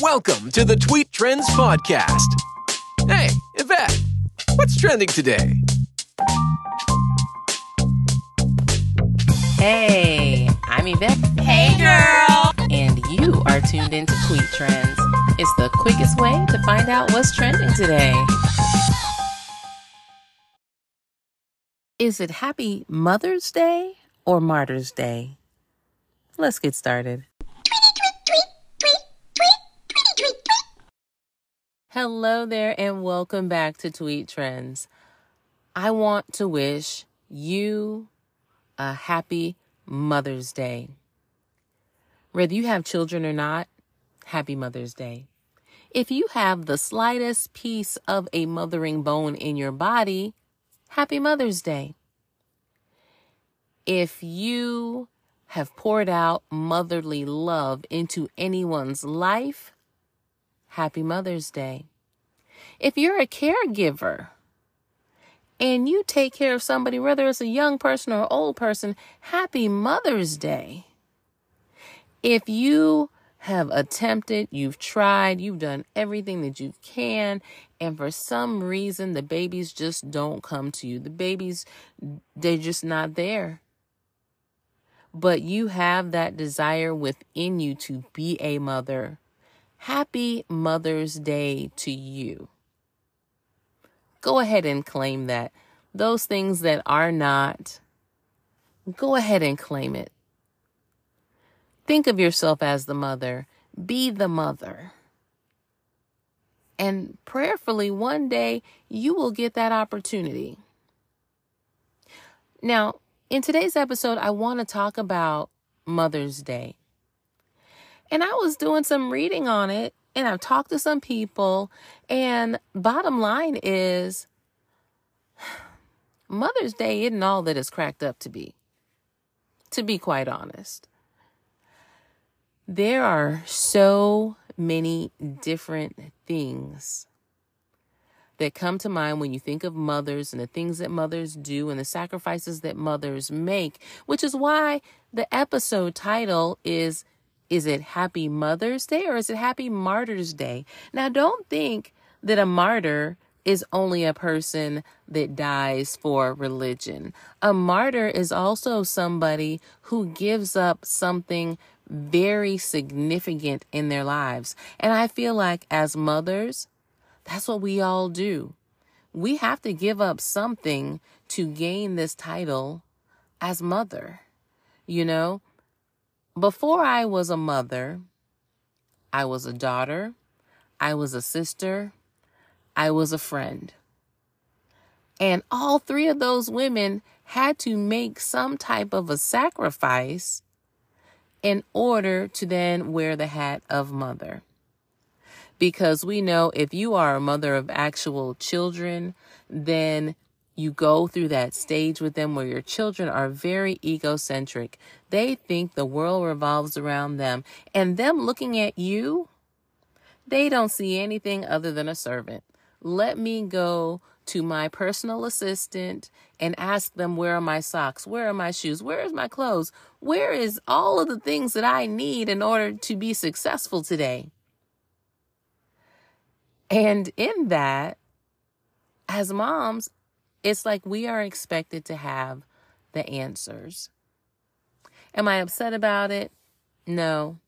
Welcome to the Tweet Trends Podcast. Hey, Yvette, what's trending today? Hey, I'm Yvette. Hey, girl. And you are tuned into Tweet Trends. It's the quickest way to find out what's trending today. Is it Happy Mother's Day or Martyr's Day? Let's get started. Hello there, and welcome back to Tweet Trends. I want to wish you a happy Mother's Day. Whether you have children or not, happy Mother's Day. If you have the slightest piece of a mothering bone in your body, happy Mother's Day. If you have poured out motherly love into anyone's life, happy Mother's Day. If you're a caregiver, and you take care of somebody, whether it's a young person or an old person, happy Mother's Day. If you have attempted, you've tried, you've done everything that you can, and for some reason the babies just don't come to you. The babies, they're just not there. But you have that desire within you to be a mother. Happy Mother's Day to you go ahead and claim that. Those things that are not, go ahead and claim it. Think of yourself as the mother. Be the mother. And prayerfully, one day you will get that opportunity. Now, in today's episode, I want to talk about Mother's Day. And I was doing some reading on it and I've talked to some people, and bottom line is Mother's Day isn't all that it's cracked up to be, to be quite honest. There are so many different things that come to mind when you think of mothers and the things that mothers do and the sacrifices that mothers make, which is why the episode title is is it Happy Mother's Day or is it Happy Martyr's Day? Now, don't think that a martyr is only a person that dies for religion. A martyr is also somebody who gives up something very significant in their lives. And I feel like as mothers, that's what we all do. We have to give up something to gain this title as mother. You know, before I was a mother, I was a daughter, I was a sister, I was a friend. And all three of those women had to make some type of a sacrifice in order to then wear the hat of mother. Because we know if you are a mother of actual children, then you go through that stage with them where your children are very egocentric. They think the world revolves around them. And them looking at you, they don't see anything other than a servant. Let me go to my personal assistant and ask them where are my socks? Where are my shoes? Where is my clothes? Where is all of the things that I need in order to be successful today? And in that, as moms, it's like we are expected to have the answers. Am I upset about it? No.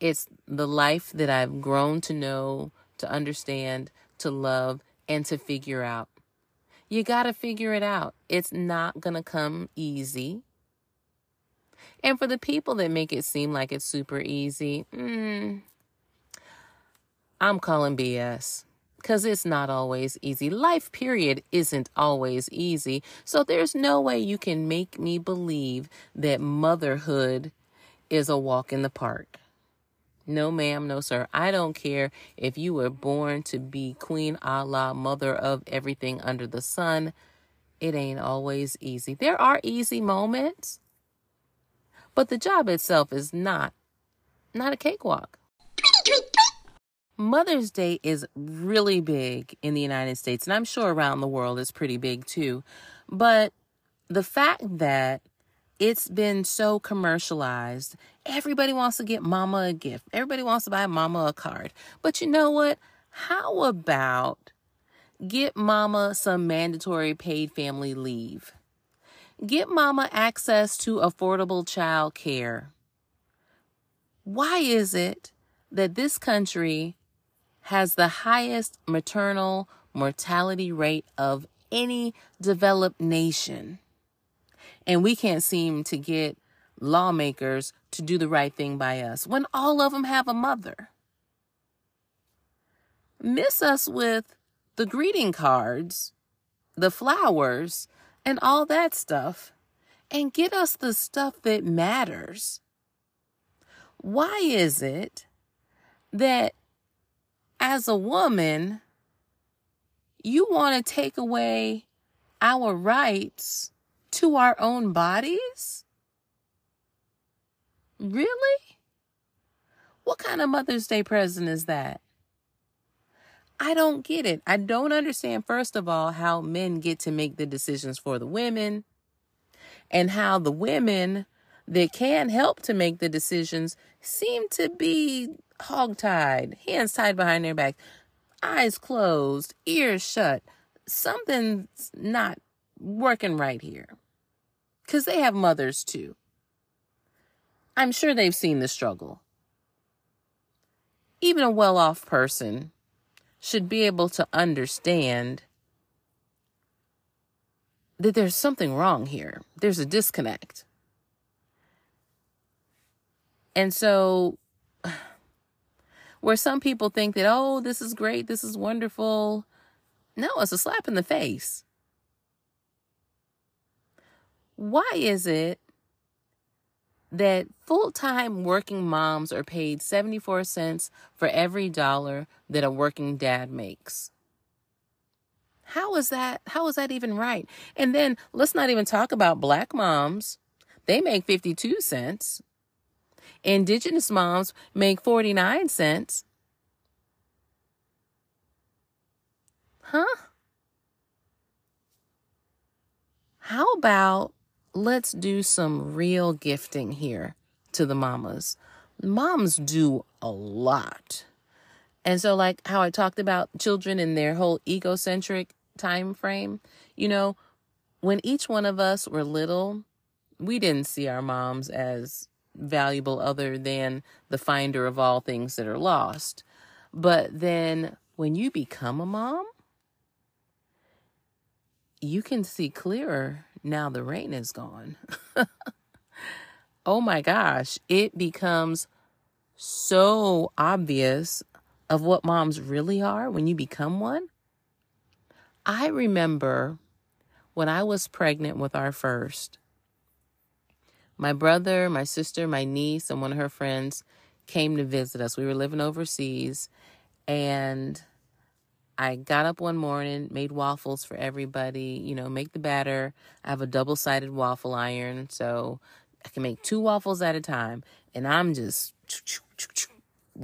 It's the life that I've grown to know, to understand, to love, and to figure out. You got to figure it out. It's not going to come easy. And for the people that make it seem like it's super easy, mm, I'm calling BS because it's not always easy. Life, period, isn't always easy. So there's no way you can make me believe that motherhood is a walk in the park. No, ma'am, no, sir. I don't care if you were born to be Queen Allah, mother of everything under the sun. It ain't always easy. There are easy moments, but the job itself is not, not a cakewalk. Mother's Day is really big in the United States, and I'm sure around the world it's pretty big too. But the fact that it's been so commercialized. Everybody wants to get mama a gift. Everybody wants to buy mama a card. But you know what? How about get mama some mandatory paid family leave? Get mama access to affordable child care. Why is it that this country has the highest maternal mortality rate of any developed nation? And we can't seem to get lawmakers to do the right thing by us when all of them have a mother. Miss us with the greeting cards, the flowers, and all that stuff, and get us the stuff that matters. Why is it that as a woman, you want to take away our rights to our own bodies? Really? What kind of Mother's Day present is that? I don't get it. I don't understand, first of all, how men get to make the decisions for the women and how the women that can help to make the decisions seem to be hogtied, hands tied behind their back, eyes closed, ears shut. Something's not working right here because they have mothers too. I'm sure they've seen the struggle. Even a well off person should be able to understand that there's something wrong here. There's a disconnect. And so, where some people think that, oh, this is great, this is wonderful, no, it's a slap in the face. Why is it that full time working moms are paid 74 cents for every dollar that a working dad makes? How is that? How is that even right? And then let's not even talk about black moms. They make 52 cents. Indigenous moms make 49 cents. Huh? How about let's do some real gifting here to the mamas. Moms do a lot. And so like how I talked about children and their whole egocentric time frame, you know, when each one of us were little, we didn't see our moms as valuable other than the finder of all things that are lost. But then when you become a mom, you can see clearer now the rain is gone. oh my gosh, it becomes so obvious of what moms really are when you become one. I remember when I was pregnant with our first, my brother, my sister, my niece, and one of her friends came to visit us. We were living overseas and I got up one morning, made waffles for everybody, you know, make the batter. I have a double sided waffle iron, so I can make two waffles at a time. And I'm just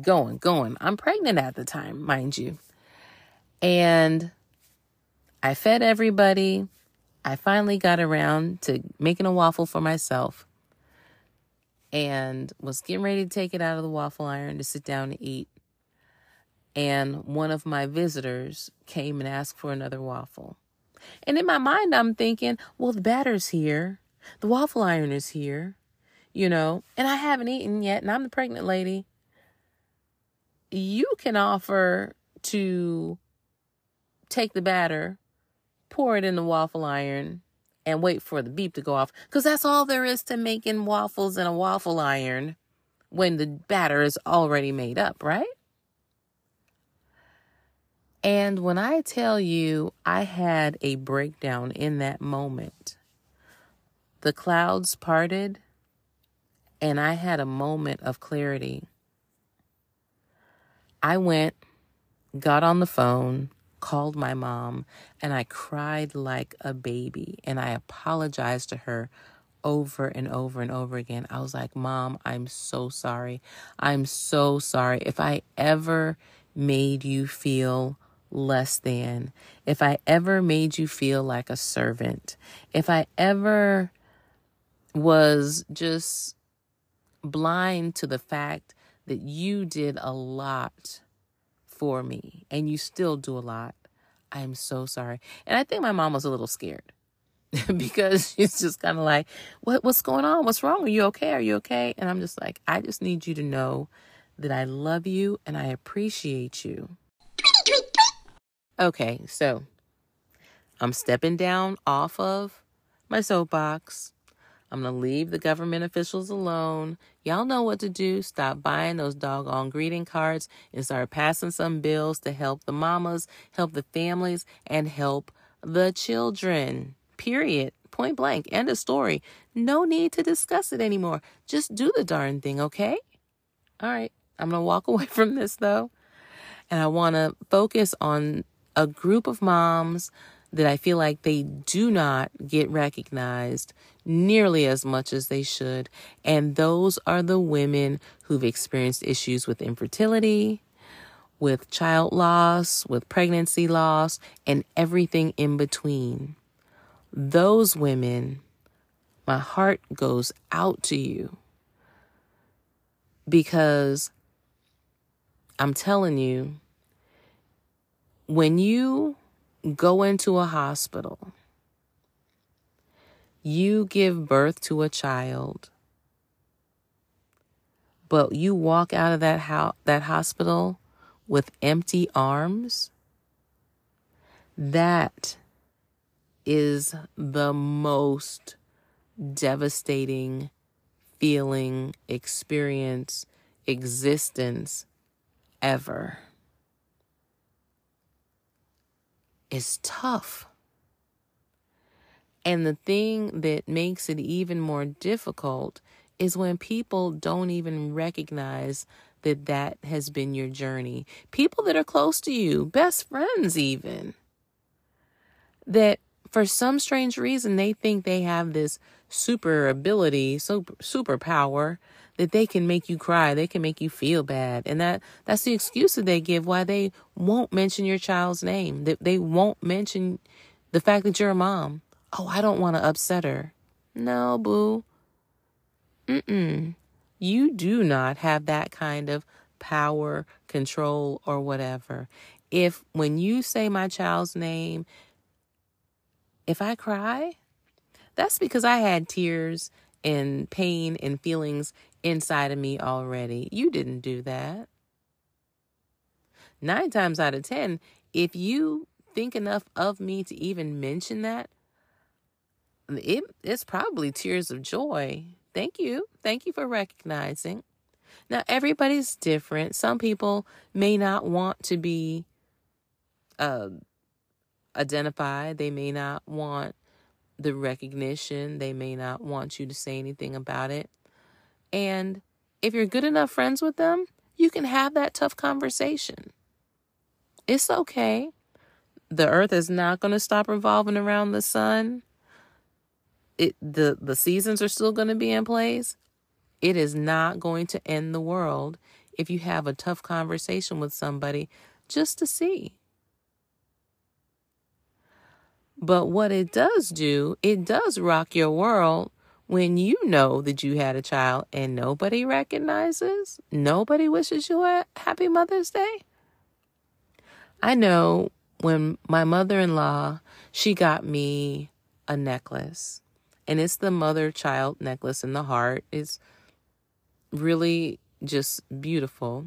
going, going. I'm pregnant at the time, mind you. And I fed everybody. I finally got around to making a waffle for myself and was getting ready to take it out of the waffle iron to sit down and eat and one of my visitors came and asked for another waffle. And in my mind, I'm thinking, well, the batter's here, the waffle iron is here, you know, and I haven't eaten yet, and I'm the pregnant lady. You can offer to take the batter, pour it in the waffle iron, and wait for the beep to go off. Because that's all there is to making waffles in a waffle iron when the batter is already made up, right? And when I tell you I had a breakdown in that moment, the clouds parted and I had a moment of clarity. I went, got on the phone, called my mom, and I cried like a baby. And I apologized to her over and over and over again. I was like, Mom, I'm so sorry. I'm so sorry. If I ever made you feel less than, if I ever made you feel like a servant, if I ever was just blind to the fact that you did a lot for me and you still do a lot. I am so sorry. And I think my mom was a little scared because she's just kind of like, "What what's going on? What's wrong? Are you okay? Are you okay?" And I'm just like, "I just need you to know that I love you and I appreciate you." Okay, so I'm stepping down off of my soapbox. I'm going to leave the government officials alone. Y'all know what to do. Stop buying those doggone greeting cards and start passing some bills to help the mamas, help the families, and help the children. Period. Point blank. End of story. No need to discuss it anymore. Just do the darn thing, okay? All right. I'm going to walk away from this though. And I want to focus on a group of moms that I feel like they do not get recognized nearly as much as they should. And those are the women who've experienced issues with infertility, with child loss, with pregnancy loss, and everything in between. Those women, my heart goes out to you because I'm telling you, when you go into a hospital, you give birth to a child, but you walk out of that ho- that hospital with empty arms, that is the most devastating feeling, experience, existence ever. Is tough. And the thing that makes it even more difficult is when people don't even recognize that that has been your journey. People that are close to you, best friends, even, that for some strange reason they think they have this super ability, super superpower that they can make you cry, they can make you feel bad. And that that's the excuse that they give why they won't mention your child's name. That they won't mention the fact that you're a mom. Oh, I don't want to upset her. No, boo. Mm-mm. You do not have that kind of power, control, or whatever. If when you say my child's name, if I cry, that's because I had tears and pain and feelings inside of me already. You didn't do that. Nine times out of ten, if you think enough of me to even mention that, it, it's probably tears of joy. Thank you. Thank you for recognizing. Now, everybody's different. Some people may not want to be uh, identified, they may not want the recognition. They may not want you to say anything about it. And if you're good enough friends with them, you can have that tough conversation. It's okay. The earth is not going to stop revolving around the sun. It the the seasons are still going to be in place. It is not going to end the world if you have a tough conversation with somebody just to see. But what it does do, it does rock your world when you know that you had a child and nobody recognizes, nobody wishes you a happy Mother's Day. I know when my mother in law, she got me a necklace, and it's the mother child necklace in the heart. It's really just beautiful.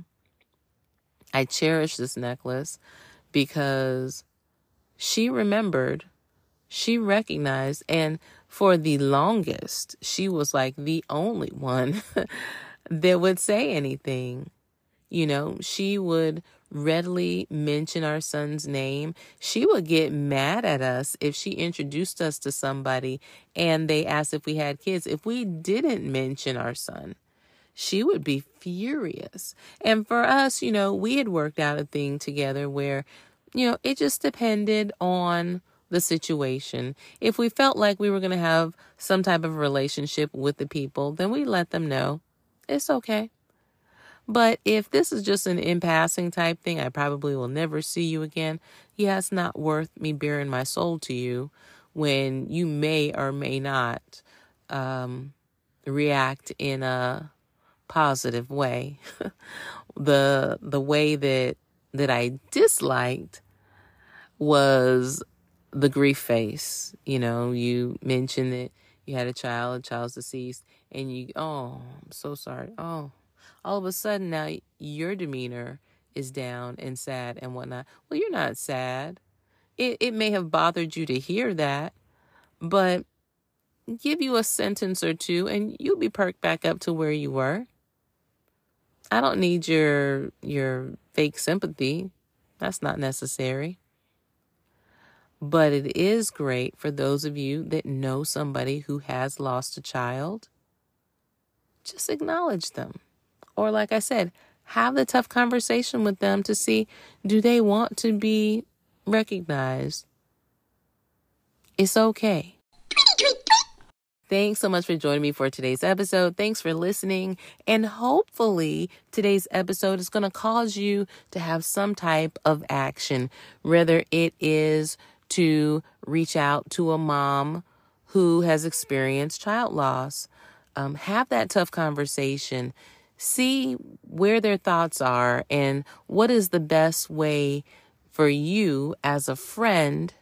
I cherish this necklace because she remembered she recognized and for the longest she was like the only one that would say anything. You know she would readily mention our son's name. She would get mad at us if she introduced us to somebody and they asked if we had kids. If we didn't mention our son she would be furious. And for us you know we had worked out a thing together where you know it just depended on the situation. If we felt like we were going to have some type of relationship with the people, then we let them know it's okay. But if this is just an in passing type thing, I probably will never see you again. Yeah, it's not worth me baring my soul to you when you may or may not um, react in a positive way. the the way that that I disliked was the grief face. You know, you mentioned that you had a child, a child's deceased, and you, oh, I'm so sorry. Oh, all of a sudden now your demeanor is down and sad and whatnot. Well, you're not sad. It, it may have bothered you to hear that, but give you a sentence or two and you'll be perked back up to where you were. I don't need your your fake sympathy. That's not necessary. But it is great for those of you that know somebody who has lost a child. Just acknowledge them. Or, like I said, have the tough conversation with them to see do they want to be recognized? It's okay. Thanks so much for joining me for today's episode. Thanks for listening. And hopefully, today's episode is going to cause you to have some type of action, whether it is to reach out to a mom who has experienced child loss. Um, have that tough conversation. See where their thoughts are and what is the best way for you as a friend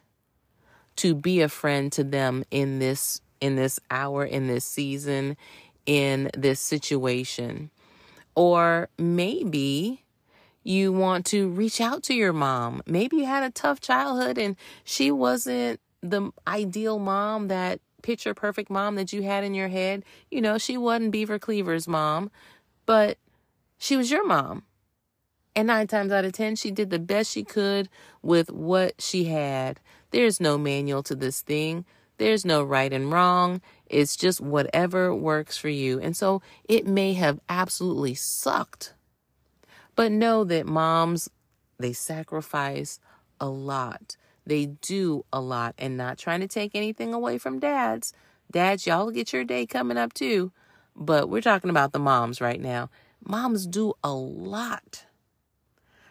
to be a friend to them in this in this hour in this season in this situation or maybe you want to reach out to your mom. Maybe you had a tough childhood and she wasn't the ideal mom that picture perfect mom that you had in your head. You know, she wasn't Beaver Cleaver's mom, but she was your mom. And nine times out of 10, she did the best she could with what she had. There's no manual to this thing. There's no right and wrong. It's just whatever works for you. And so it may have absolutely sucked but know that moms, they sacrifice a lot. They do a lot and not trying to take anything away from dads. Dads, y'all get your day coming up too. But we're talking about the moms right now. Moms do a lot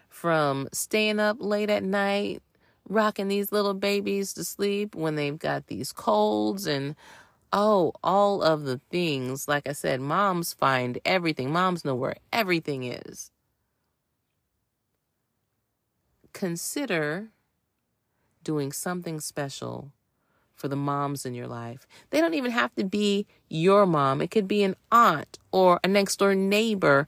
from staying up late at night, rocking these little babies to sleep when they've got these colds and oh, all of the things. Like I said, moms find everything. Moms know where everything is consider doing something special for the moms in your life. They don't even have to be your mom, it could be an aunt or a next door neighbor.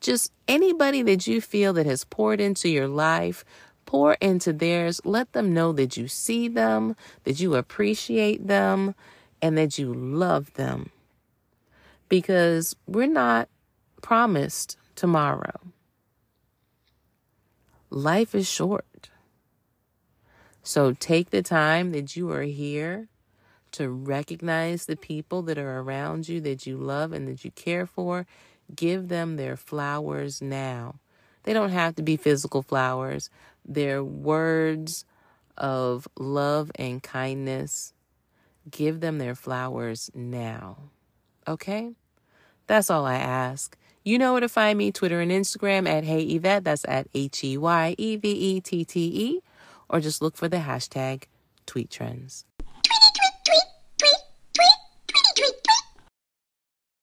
Just anybody that you feel that has poured into your life, pour into theirs. Let them know that you see them, that you appreciate them, and that you love them. Because we're not promised tomorrow. Life is short. So take the time that you are here to recognize the people that are around you that you love and that you care for. Give them their flowers now. They don't have to be physical flowers, they're words of love and kindness. Give them their flowers now. Okay? That's all I ask. You know where to find me Twitter and Instagram at Hey Yvette. That's at H E Y E V E T T E. Or just look for the hashtag tweet trends.